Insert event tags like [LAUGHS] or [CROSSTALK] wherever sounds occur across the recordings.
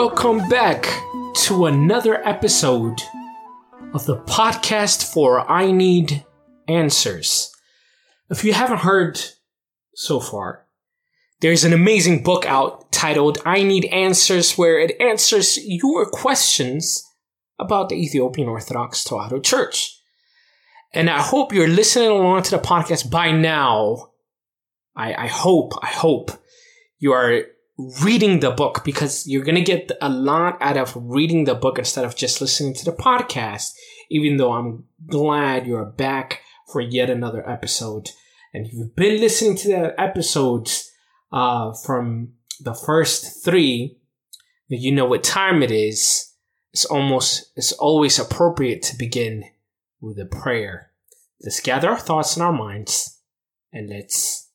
welcome back to another episode of the podcast for I Need Answers. If you haven't heard so far, there's an amazing book out titled I Need Answers where it answers your questions about the Ethiopian Orthodox Tewahedo Church. And I hope you're listening along to the podcast by now. I, I hope, I hope you are reading the book because you're going to get a lot out of reading the book instead of just listening to the podcast. Even though I'm glad you're back for yet another episode. And if you've been listening to the episodes uh, from the first three, you know what time it is. It's almost, it's always appropriate to begin with a prayer. Let's gather our thoughts in our minds and let's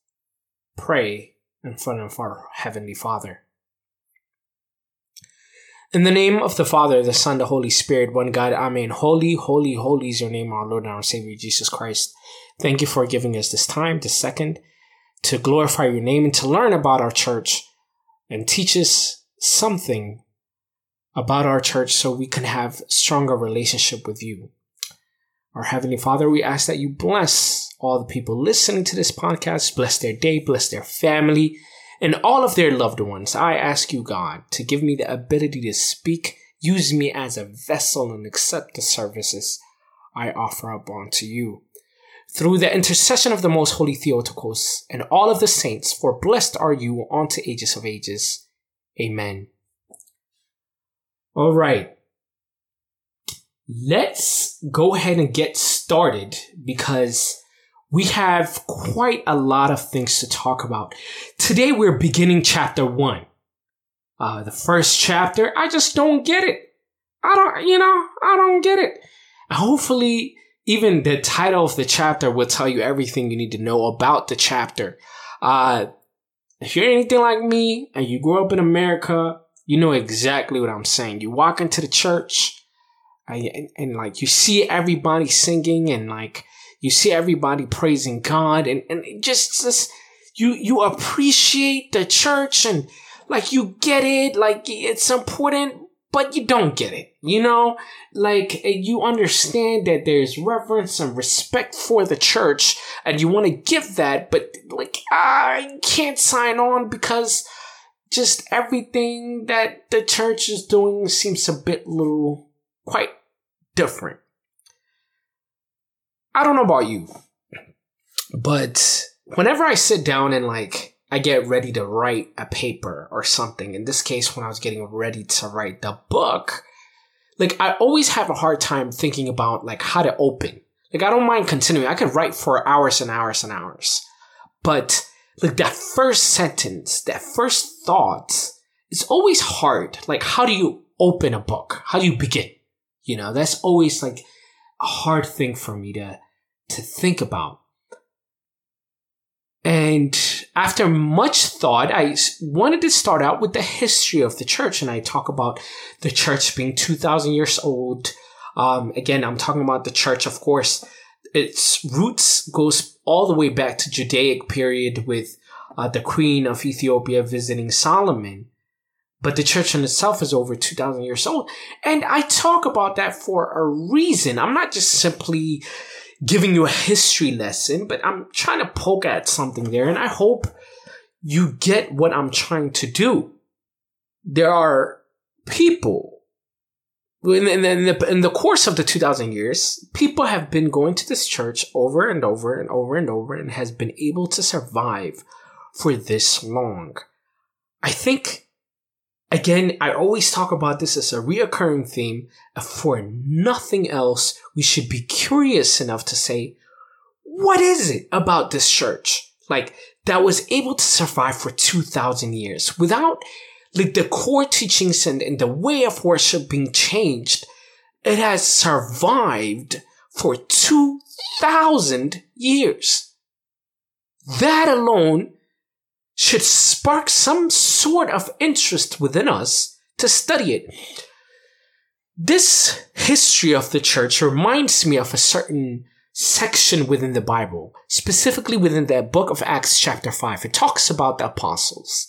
pray in front of our Heavenly Father. In the name of the Father, the Son, the Holy Spirit, one God, Amen. Holy, holy, holy is your name, our Lord and our Savior, Jesus Christ. Thank you for giving us this time, this second, to glorify your name and to learn about our church and teach us something about our church so we can have stronger relationship with you. Our Heavenly Father, we ask that you bless all the people listening to this podcast, bless their day, bless their family, and all of their loved ones. I ask you, God, to give me the ability to speak, use me as a vessel, and accept the services I offer up unto you. Through the intercession of the most holy Theotokos and all of the saints, for blessed are you unto ages of ages. Amen. All right. Let's go ahead and get started because we have quite a lot of things to talk about. Today we're beginning chapter one. Uh, the first chapter, I just don't get it. I don't, you know, I don't get it. Hopefully, even the title of the chapter will tell you everything you need to know about the chapter. Uh, if you're anything like me and you grew up in America, you know exactly what I'm saying. You walk into the church and, and, like you see everybody singing and like you see everybody praising God and, and just, just you you appreciate the church and like you get it, like it's important, but you don't get it. You know, like you understand that there's reverence and respect for the church, and you want to give that, but like I can't sign on because just everything that the church is doing seems a bit little quite different. I don't know about you, but whenever I sit down and like I get ready to write a paper or something, in this case, when I was getting ready to write the book, like I always have a hard time thinking about like how to open. Like I don't mind continuing. I could write for hours and hours and hours. But like that first sentence, that first thought, it's always hard. Like how do you open a book? How do you begin? You know, that's always like a hard thing for me to to think about. And after much thought, I wanted to start out with the history of the church. And I talk about the church being 2,000 years old. Um, again, I'm talking about the church, of course. Its roots goes all the way back to Judaic period with uh, the queen of Ethiopia visiting Solomon. But the church in itself is over 2,000 years old. And I talk about that for a reason. I'm not just simply giving you a history lesson, but I'm trying to poke at something there, and I hope you get what I'm trying to do. There are people in, in, the, in the course of the 2000 years, people have been going to this church over and over and over and over and has been able to survive for this long. I think Again, I always talk about this as a reoccurring theme. For nothing else, we should be curious enough to say, what is it about this church? Like, that was able to survive for 2,000 years without, like, the core teachings and, and the way of worship being changed. It has survived for 2,000 years. That alone should spark some sort of interest within us to study it. This history of the church reminds me of a certain section within the Bible, specifically within the book of Acts, chapter 5. It talks about the apostles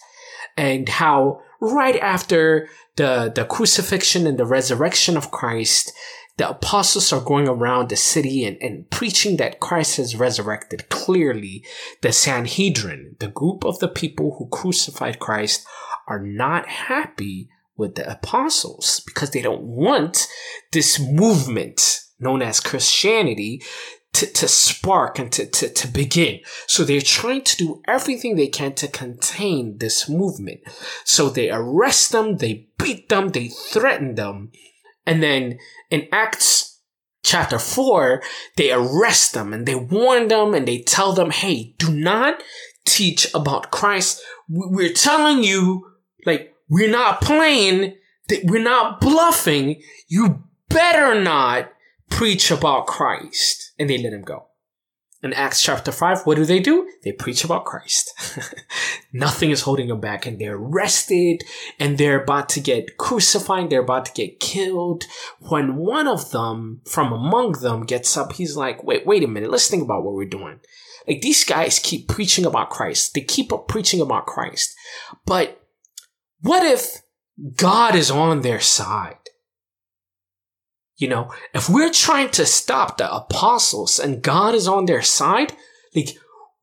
and how right after the, the crucifixion and the resurrection of Christ, the apostles are going around the city and, and preaching that Christ has resurrected. Clearly, the Sanhedrin, the group of the people who crucified Christ, are not happy with the apostles because they don't want this movement known as Christianity to, to spark and to, to, to begin. So they're trying to do everything they can to contain this movement. So they arrest them, they beat them, they threaten them. And then in Acts chapter 4, they arrest them and they warn them and they tell them, hey, do not teach about Christ. We're telling you, like, we're not playing, that we're not bluffing. You better not preach about Christ. And they let him go. In Acts chapter 5, what do they do? They preach about Christ. [LAUGHS] Nothing is holding them back, and they're arrested, and they're about to get crucified, they're about to get killed. When one of them from among them gets up, he's like, wait, wait a minute, let's think about what we're doing. Like these guys keep preaching about Christ. They keep up preaching about Christ. But what if God is on their side? You know, if we're trying to stop the apostles and God is on their side, like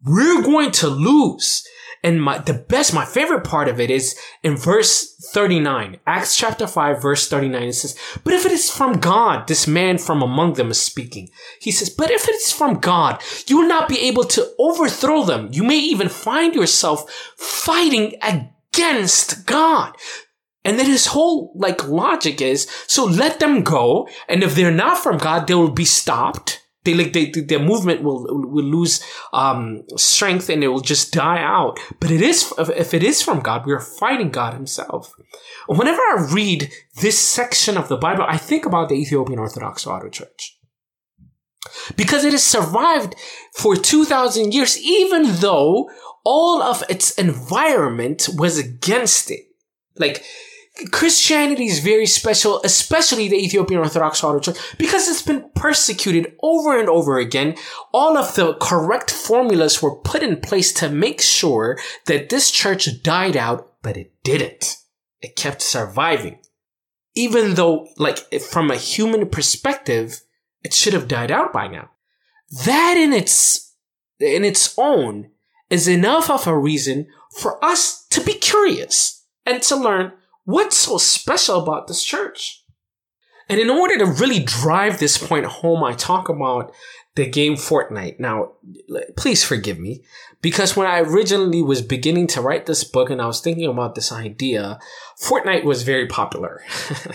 we're going to lose. And my, the best, my favorite part of it is in verse 39, Acts chapter 5, verse 39, it says, But if it is from God, this man from among them is speaking. He says, But if it is from God, you will not be able to overthrow them. You may even find yourself fighting against God. And then his whole like logic is, so let them go. And if they're not from God, they will be stopped. They like they, their movement will will lose um, strength and it will just die out. But it is if it is from God, we are fighting God Himself. Whenever I read this section of the Bible, I think about the Ethiopian Orthodox Tewahedo Church because it has survived for two thousand years, even though all of its environment was against it. Like Christianity is very special, especially the Ethiopian Orthodox Church, because it's been persecuted over and over again. All of the correct formulas were put in place to make sure that this church died out, but it didn't. It kept surviving. Even though, like, from a human perspective, it should have died out by now. That in its, in its own is enough of a reason for us to be curious and to learn What's so special about this church? And in order to really drive this point home, I talk about the game Fortnite. Now, please forgive me because when I originally was beginning to write this book and I was thinking about this idea, Fortnite was very popular.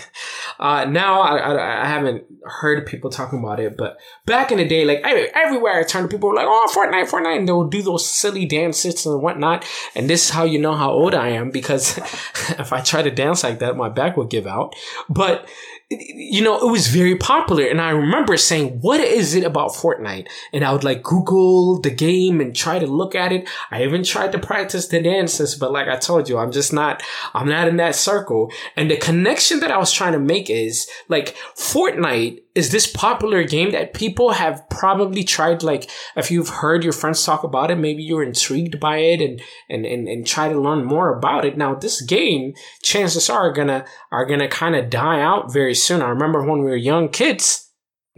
[LAUGHS] uh, now I, I, I, haven't heard people talking about it, but back in the day, like everywhere I turned, people were like, "Oh, Fortnite, Fortnite," and they'll do those silly dances and whatnot. And this is how you know how old I am because [LAUGHS] if I try to dance like that, my back will give out. But you know, it was very popular. And I remember saying, what is it about Fortnite? And I would like Google the game and try to look at it. I even tried to practice the dances, but like I told you, I'm just not, I'm not in that circle. And the connection that I was trying to make is like Fortnite is this popular game that people have probably tried like if you've heard your friends talk about it maybe you're intrigued by it and and and, and try to learn more about it now this game chances are gonna are gonna kind of die out very soon i remember when we were young kids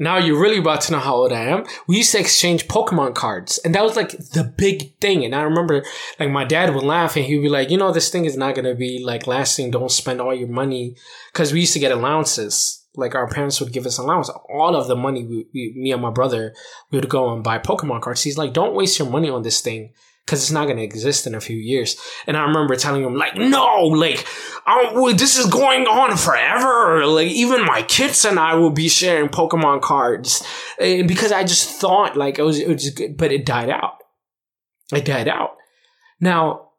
now you're really about to know how old I am. We used to exchange Pokemon cards, and that was like the big thing. And I remember, like, my dad would laugh, and he'd be like, "You know, this thing is not gonna be like lasting. Don't spend all your money," because we used to get allowances like our parents would give us allowance. All of the money, we, we, me and my brother, we would go and buy Pokemon cards. He's like, don't waste your money on this thing because it's not going to exist in a few years. And I remember telling him, like, no, like, this is going on forever. Like, even my kids and I will be sharing Pokemon cards. And because I just thought, like, it was, it was good, but it died out. It died out. Now,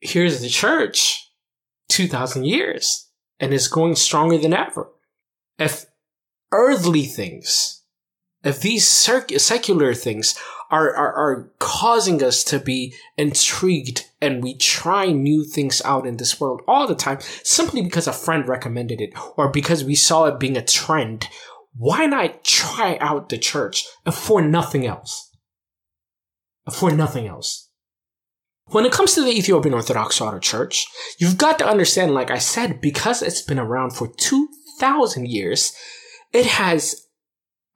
here's the church, 2,000 years, and it's going stronger than ever if earthly things, if these secular things are, are, are causing us to be intrigued and we try new things out in this world all the time simply because a friend recommended it or because we saw it being a trend, why not try out the church for nothing else? For nothing else. When it comes to the Ethiopian Orthodox Tewahedo Church, you've got to understand, like I said, because it's been around for 2,000 years, it has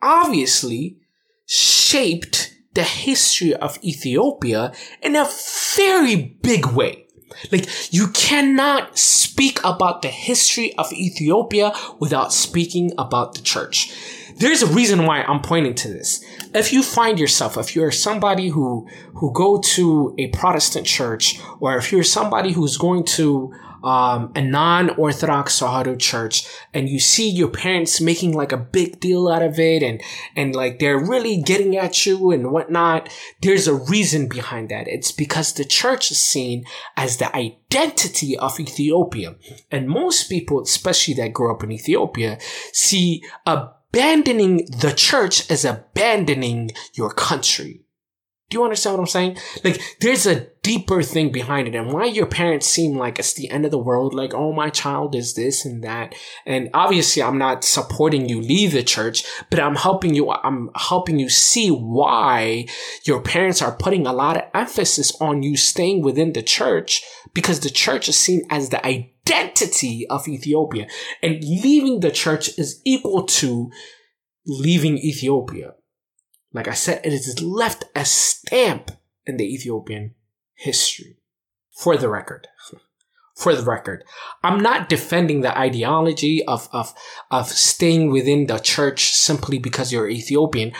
obviously shaped the history of Ethiopia in a very big way. Like, you cannot speak about the history of Ethiopia without speaking about the church. There's a reason why I'm pointing to this. If you find yourself, if you're somebody who, who go to a Protestant church, or if you're somebody who's going to um, a non-orthodox Tewahedo church and you see your parents making like a big deal out of it and, and like they're really getting at you and whatnot, there's a reason behind that. It's because the church is seen as the identity of Ethiopia. And most people, especially that grew up in Ethiopia, see abandoning the church as abandoning your country. Do you understand what I'm saying? Like, there's a deeper thing behind it and why your parents seem like it's the end of the world. Like, oh, my child is this and that. And obviously, I'm not supporting you leave the church, but I'm helping you. I'm helping you see why your parents are putting a lot of emphasis on you staying within the church because the church is seen as the identity of Ethiopia and leaving the church is equal to leaving Ethiopia. Like I said, it has left a stamp in the Ethiopian history. For the record. [LAUGHS] For the record. I'm not defending the ideology of, of, of staying within the church simply because you're Ethiopian.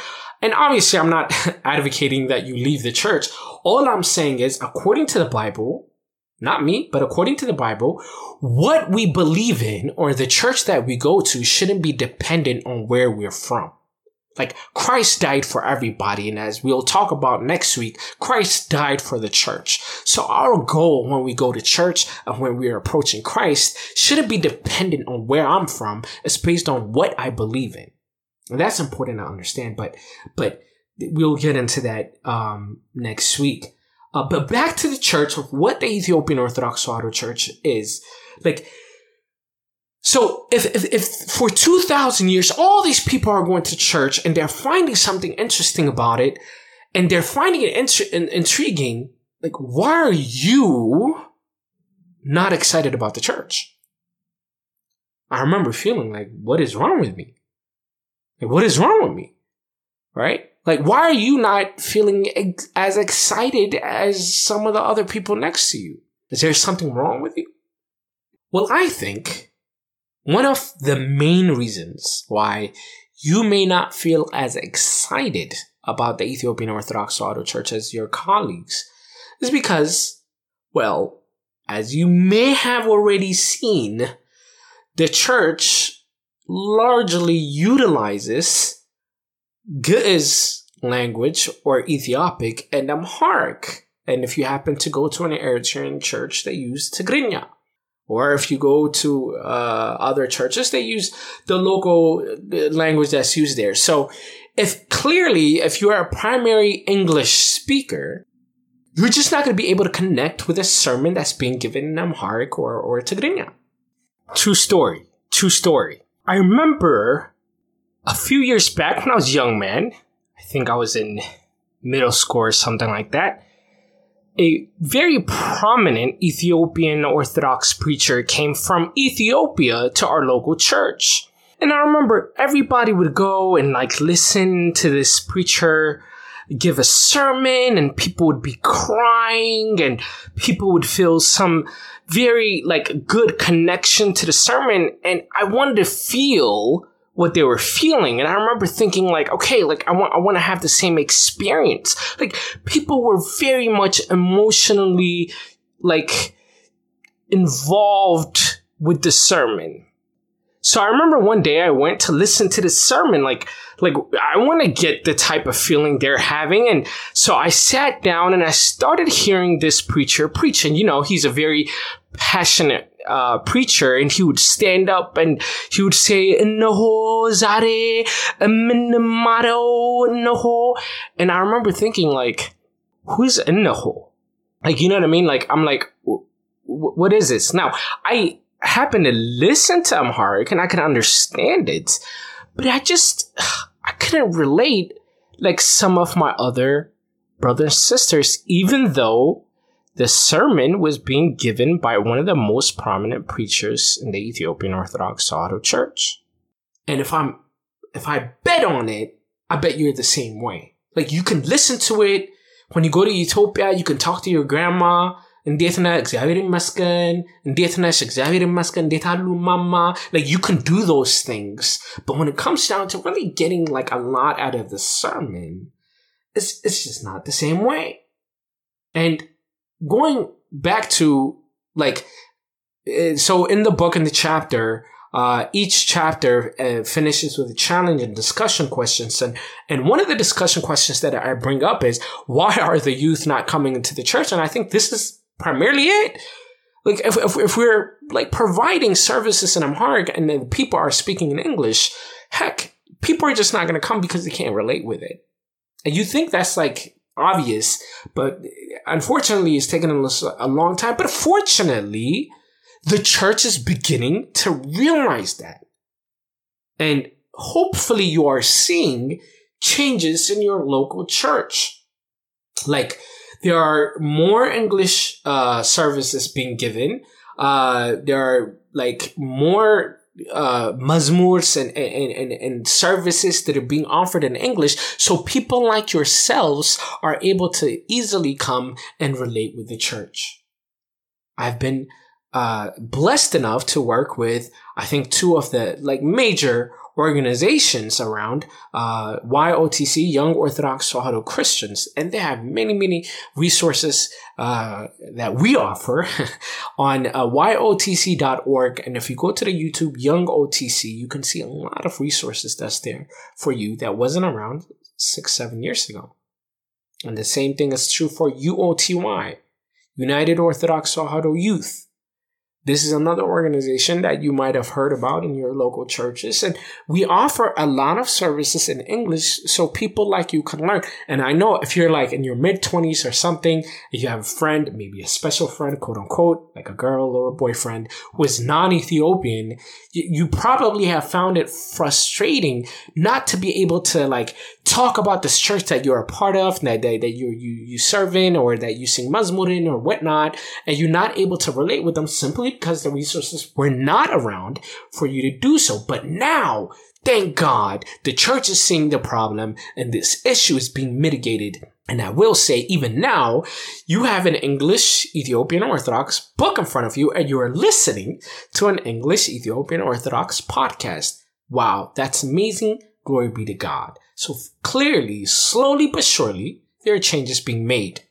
And obviously, I'm not [LAUGHS] advocating that you leave the church. All I'm saying is, according to the Bible, not me, but according to the Bible, what we believe in or the church that we go to shouldn't be dependent on where we're from. Like Christ died for everybody. And as we'll talk about next week, Christ died for the church. So our goal when we go to church and when we are approaching Christ shouldn't be dependent on where I'm from. It's based on what I believe in. And that's important to understand, but, but we'll get into that, um, next week. Uh, but back to the church of what the Ethiopian Orthodox Tewahedo Church is. Like, so if, if, if for 2000 years, all these people are going to church and they're finding something interesting about it and they're finding it int- intriguing, like, why are you not excited about the church? I remember feeling like, what is wrong with me? Like, what is wrong with me? Right? Like, why are you not feeling ex- as excited as some of the other people next to you? Is there something wrong with you? Well, I think one of the main reasons why you may not feel as excited about the Ethiopian Orthodox Tewahedo Church as your colleagues is because, well, as you may have already seen, the church largely utilizes Ge'ez language or Ethiopic and Amharic. And if you happen to go to an Eritrean church, they use Tigrinya. Or if you go to uh, other churches, they use the local language that's used there. So if clearly, if you are a primary English speaker, you're just not going to be able to connect with a sermon that's being given in Amharic or, or Tigrinya. True story. True story. I remember a few years back when I was a young man, I think I was in middle school or something like that a very prominent Ethiopian Orthodox preacher came from Ethiopia to our local church. And I remember everybody would go and like listen to this preacher give a sermon and people would be crying and people would feel some very like good connection to the sermon. And I wanted to feel what they were feeling. And I remember thinking like, okay, like I want, I want to have the same experience. Like people were very much emotionally like involved with the sermon. So I remember one day I went to listen to the sermon, like, like I want to get the type of feeling they're having. And so I sat down and I started hearing this preacher preach. And, you know, he's a very passionate uh, preacher and he would stand up and he would say, "No, zare, no." And I remember thinking, like, who's Innaho? Like, you know what I mean? Like, I'm like, what is this? Now, I happen to listen to Amharic and I can understand it, but I just, I couldn't relate like some of my other brothers and sisters, even though the sermon was being given by one of the most prominent preachers in the Ethiopian Orthodox Tewahedo Church. And if I'm if I bet on it, I bet you're the same way. Like you can listen to it when you go to Ethiopia, you can talk to your grandma. እንዴት ነህ እግዚአብሔር ይመስገን እንዴት ነሽ እግዚአብሔር ይመስገን እንዴት አሉ ማማ like you can do those things but when it comes down to really getting like a lot out of the sermon it's, it's just not the same way and going back to like eh, so in the book in the chapter uh, each chapter uh, finishes with a challenge and discussion questions. And and one of the discussion questions that i bring up is why are the youth not coming into the church? And i think this is primarily it. Like if, if, if we're like providing services in amharic and then people are speaking in english heck people are just not going to come because they can't relate with it. And you think that's like obvious but unfortunately it's taken a long time but fortunately the church is beginning to realize that. And hopefully you are seeing changes in your local church. Like there are more English uh, services being given. Uh, there are like more uh, mazmurs and, and, and, and services that are being offered in English. So people like yourselves are able to easily come and relate with the church. I've been uh, blessed enough to work with, I think, two of the like major organizations around uh, YOTC, Young Orthodox Tewahedo Christians, and they have many, many resources uh, that we offer [LAUGHS] on uh, yotc.org. And if you go to the YouTube Young OTC, you can see a lot of resources that's there for you that wasn't around six, seven years ago. And the same thing is true for UOTY, United Orthodox Tewahedo Youth. This is another organization that you might have heard about in your local churches. And we offer a lot of services in English so people like you can learn. And I know if you're like in your mid 20s or something, if you have a friend, maybe a special friend, quote unquote, like a girl or a boyfriend who is non Ethiopian, you probably have found it frustrating not to be able to like talk about this church that you're a part of, that, that, that you, you, you serve in, or that you sing in, or whatnot, and you're not able to relate with them simply because the resources were not around for you to do so. But now, thank God, the church is seeing the problem and this issue is being mitigated. And I will say, even now, you have an English Ethiopian Orthodox book in front of you and you are listening to an English Ethiopian Orthodox podcast. Wow, that's amazing. Glory be to God. So clearly, slowly but surely, there are changes being made.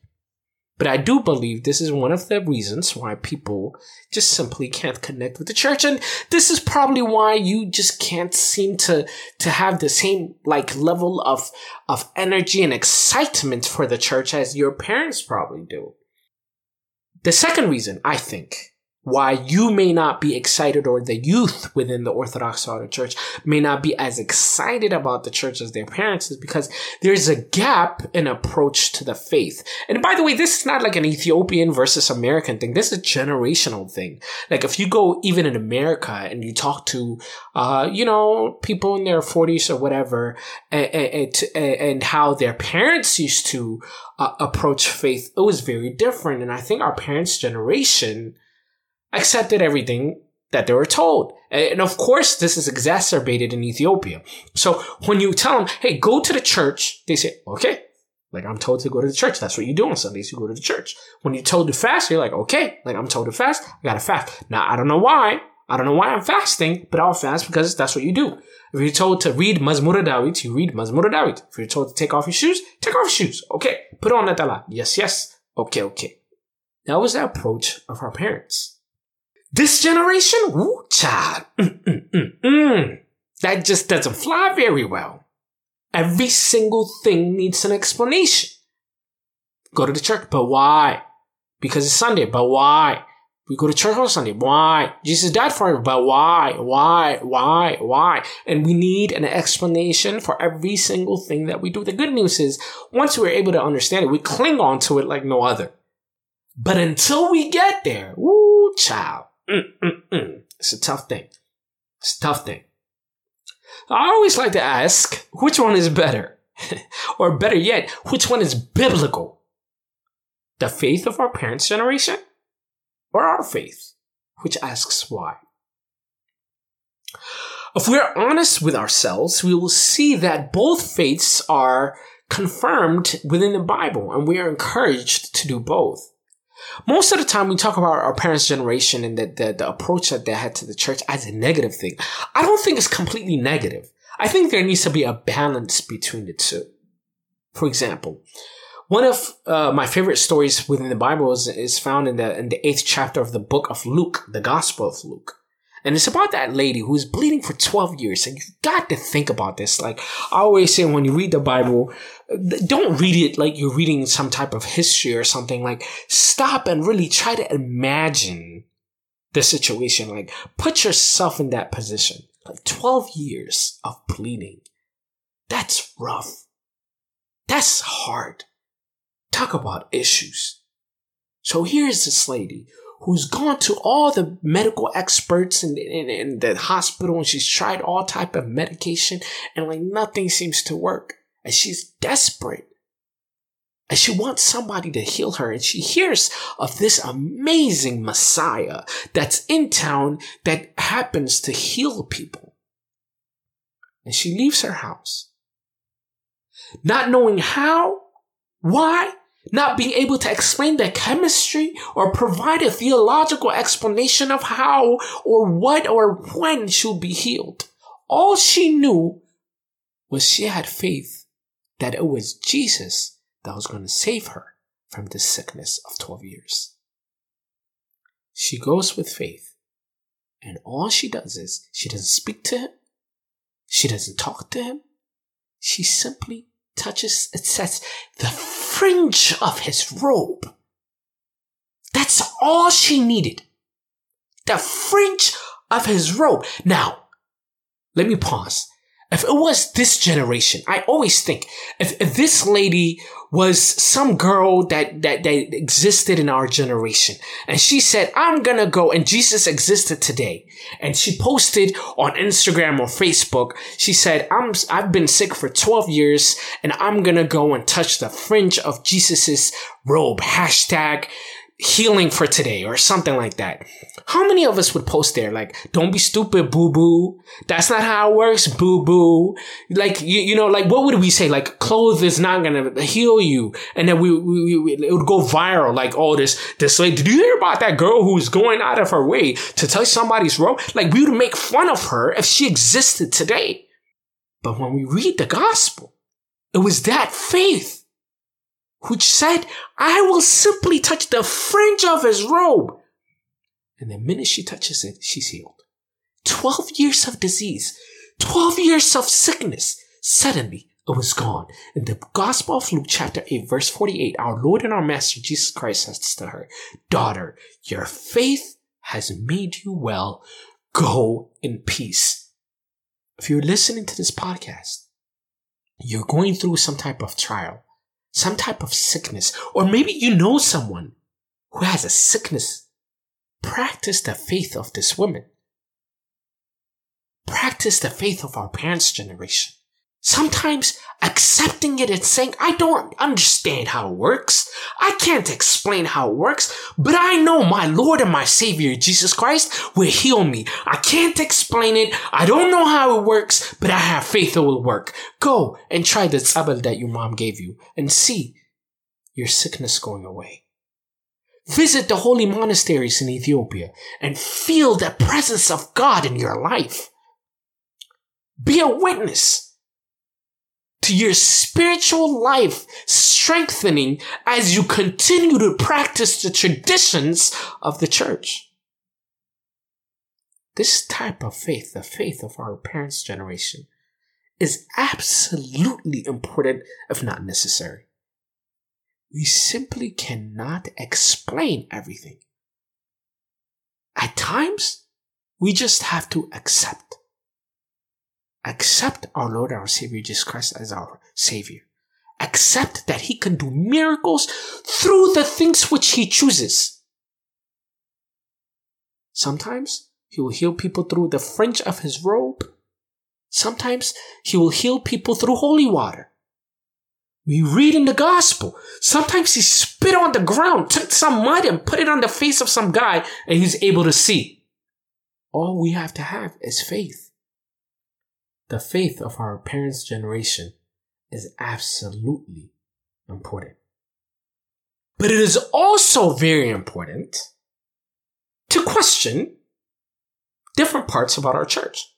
But I do believe this is one of the reasons why people just simply can't connect with the church. And this is probably why you just can't seem to, to have the same like level of, of energy and excitement for the church as your parents probably do. The second reason, I think, why you may not be excited or the youth within the Orthodox Tewahedo Church may not be as excited about the church as their parents is because there's a gap in approach to the faith. And by the way, this is not like an Ethiopian versus American thing. This is a generational thing. Like if you go even in America and you talk to, uh, you know, people in their forties or whatever and, and, and, how their parents used to uh, approach faith, it was very different. And I think our parents' generation, accepted everything that they were told. And of course, this is exacerbated in Ethiopia. So when you tell them, hey, go to the church, they say, okay. Like I'm told to go to the church. That's what you do on Sundays. You go to the church. When you're told to fast, you're like, okay, like I'm told to fast. I gotta fast. Now I don't know why. I don't know why I'm fasting, but I'll fast because that's what you do. If you're told to read Mazmur Dawit, you read Mazmur Dawit. If you're told to take off your shoes, take off your shoes. Okay. Put on Natala. Yes, yes. Okay, okay. That was the approach of our parents. This generation, woo, child, mm, mm, mm, mm. that just doesn't fly very well. Every single thing needs an explanation. Go to the church, but why? Because it's Sunday, but why? We go to church on Sunday, why? Jesus died for it, but why? Why? Why? Why? And we need an explanation for every single thing that we do. The good news is, once we're able to understand it, we cling on to it like no other. But until we get there, woo, child, Mm, mm, mm. It's a tough thing. It's a tough thing. I always like to ask which one is better? [LAUGHS] or better yet, which one is biblical? The faith of our parents' generation? Or our faith? Which asks why. If we are honest with ourselves, we will see that both faiths are confirmed within the Bible and we are encouraged to do both. Most of the time we talk about our parents' generation and the, the, the approach that they had to the church as a negative thing. I don't think it's completely negative. I think there needs to be a balance between the two. For example, one of uh, my favorite stories within the Bible is, is found in the in the eighth chapter of the book of Luke, the Gospel of Luke. And it's about that lady who's bleeding for 12 years. And you've got to think about this. Like I always say when you read the Bible, don't read it like you're reading some type of history or something. Like stop and really try to imagine the situation. Like put yourself in that position. Like 12 years of bleeding. That's rough. That's hard. Talk about issues. So here's this lady who's gone to all the medical experts in, in, in, the hospital and she's tried all type of medication and like nothing seems to work. And she's desperate. And she wants somebody to heal her and she hears of this amazing messiah that's in town that happens to heal people. And she leaves her house not knowing how why not being able to explain the chemistry or provide a theological explanation of how or what or when she'll be healed. All she knew was she had faith that it was Jesus that was going to save her from this sickness of 12 years. She goes with faith, and all she does is she doesn't speak to him, she doesn't talk to him, she simply touches, it says, the fringe of his robe. That's all she needed. The fringe of his robe. Now, let me pause if it was this generation, I always think if, if this lady was some girl that, that, that existed in our generation and she said, I'm gonna go and Jesus existed today. And she posted on Instagram or Facebook, she said, I'm, I've been sick for 12 years and I'm gonna go and touch the fringe of Jesus's robe. Hashtag healing for today or something like that. How many of us would post there like, don't be stupid, boo boo. That's not how it works, boo boo. Like, you, you know, like what would we say? Like, clothes is not gonna heal you. And then we, we, we, it would go viral. Like, oh, this, this like, did you hear about that girl who's going out of her way to touch somebody's robe? Like, we would make fun of her if she existed today. But when we read the gospel, it was that faith which said, I will simply touch the fringe of his robe. And the minute she touches it, she's healed. 12 years of disease, 12 years of sickness. Suddenly, it was gone. In the Gospel of Luke, chapter 8, verse 48, our Lord and our Master Jesus Christ says to her, Daughter, your faith has made you well. Go in peace. If you're listening to this podcast, you're going through some type of trial some type of sickness, or maybe you know someone who has a sickness, practice the faith of this woman. Practice the faith of our parents' generation. Sometimes accepting it and saying, I don't understand how it works. I can't explain how it works, but I know my Lord and my Savior, Jesus Christ, will heal me. I can't explain it. I don't know how it works, but I have faith it will work. Go and try the tzabal that your mom gave you and see your sickness going away. Visit the holy monasteries in Ethiopia and feel the presence of God in your life. Be a witness to your spiritual life strengthening as you continue to practice the traditions of the church. This type of faith, the faith of our parents' generation, is absolutely important, if not necessary. We simply cannot explain everything. At times, we just have to accept accept our Lord our Savior Jesus Christ as our Savior. Accept that He can do miracles through the things which He chooses. Sometimes He will heal people through the fringe of His robe. Sometimes He will heal people through holy water. We read in the gospel. Sometimes he spit on the ground, took some mud and put it on the face of some guy and he's able to see. All we have to have is faith. The faith of our parents' generation is absolutely important. But it is also very important to question different parts about our church.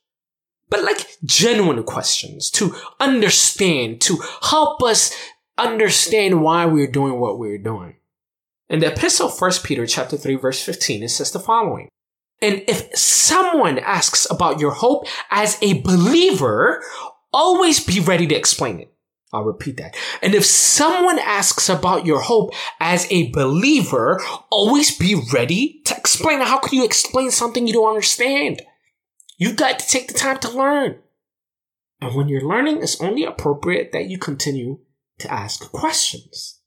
But like genuine questions to understand, to help us understand why we're doing what we're doing. In the epistle 1 Peter chapter 3 verse 15, it says the following. And if someone asks about your hope as a believer, always be ready to explain it. I'll repeat that. And if someone asks about your hope as a believer, always be ready to explain. It. How can you explain something you don't understand? You've got to take the time to learn. And when you're learning, it's only appropriate that you continue to ask questions.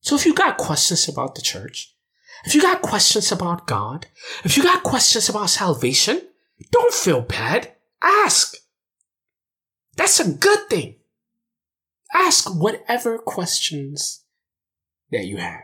So if you've got questions about the church, if you got questions about God, if you got questions about salvation, don't feel bad. Ask. That's a good thing. Ask whatever questions that you have.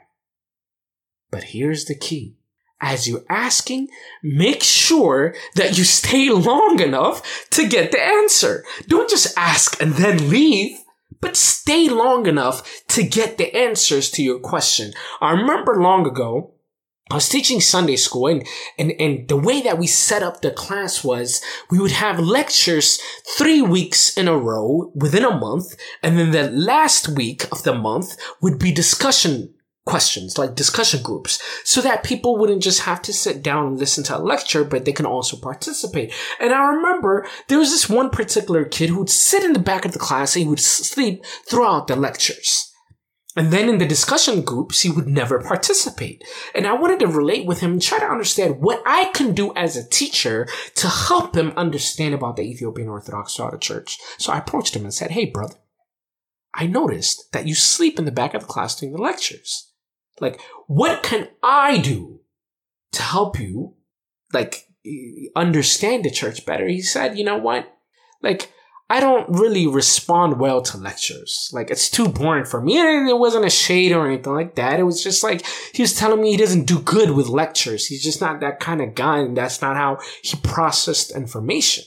But here's the key. As you're asking, make sure that you stay long enough to get the answer. Don't just ask and then leave, but stay long enough to get the answers to your question. I remember long ago, I was teaching Sunday school and, and, and the way that we set up the class was we would have lectures three weeks in a row within a month. And then the last week of the month would be discussion questions, like discussion groups, so that people wouldn't just have to sit down and listen to a lecture, but they can also participate. And I remember there was this one particular kid who would sit in the back of the class and he would sleep throughout the lectures. And then in the discussion groups, he would never participate. And I wanted to relate with him and try to understand what I can do as a teacher to help him understand about the Ethiopian Orthodox Tewahedo Church. So I approached him and said, Hey, brother, I noticed that you sleep in the back of the class during the lectures. Like, what can I do to help you, like, understand the church better? He said, you know what? Like, I don't really respond well to lectures. Like, it's too boring for me. And it wasn't a shade or anything like that. It was just like, he was telling me he doesn't do good with lectures. He's just not that kind of guy. And that's not how he processed information.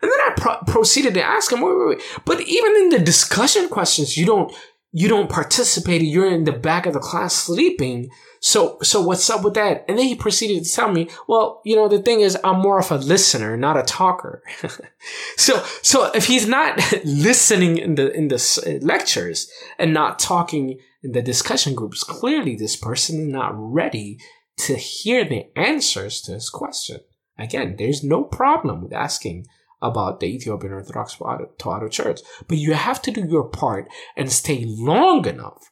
And then I pro- proceeded to ask him, wait, wait, wait. But even in the discussion questions, you don't, you don't participate. You're in the back of the class sleeping. So, so what's up with that? And then he proceeded to tell me, well, you know, the thing is, I'm more of a listener, not a talker. [LAUGHS] so, so if he's not [LAUGHS] listening in the, in the lectures and not talking in the discussion groups, clearly this person is not ready to hear the answers to his question. Again, there's no problem with asking about the Ethiopian Orthodox Tewahedo Church, but you have to do your part and stay long enough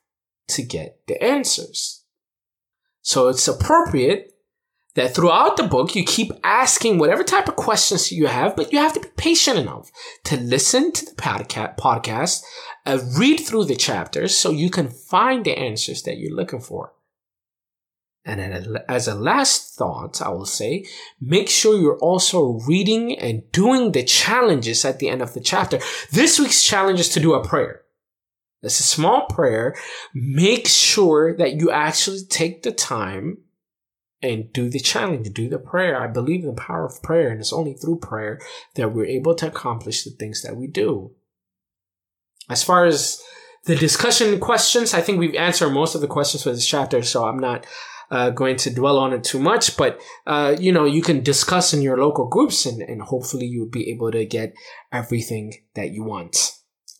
to get the answers. So it's appropriate that throughout the book, you keep asking whatever type of questions you have, but you have to be patient enough to listen to the podcast, uh, read through the chapters so you can find the answers that you're looking for. And as a last thought, I will say, make sure you're also reading and doing the challenges at the end of the chapter. This week's challenge is to do a prayer. It's a small prayer. Make sure that you actually take the time and do the challenge, do the prayer. I believe in the power of prayer, and it's only through prayer that we're able to accomplish the things that we do. As far as the discussion questions, I think we've answered most of the questions for this chapter, so I'm not uh, going to dwell on it too much. But uh, you know, you can discuss in your local groups, and, and hopefully you'll be able to get everything that you want.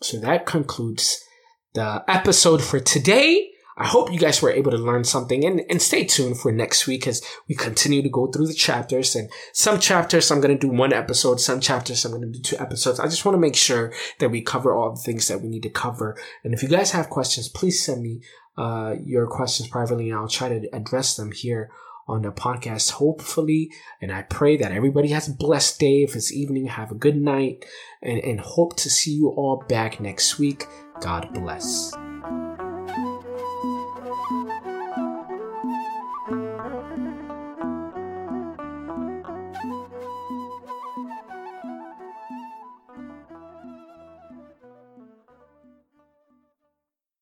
So that concludes the episode for today. I hope you guys were able to learn something and, and stay tuned for next week as we continue to go through the chapters and some chapters I'm going to do one episode, some chapters I'm going to do two episodes. I just want to make sure that we cover all the things that we need to cover. And if you guys have questions, please send me, uh, your questions privately and I'll try to address them here on the podcast, hopefully. And I pray that everybody has a blessed day. If it's evening, have a good night and, and hope to see you all back next week. God bless.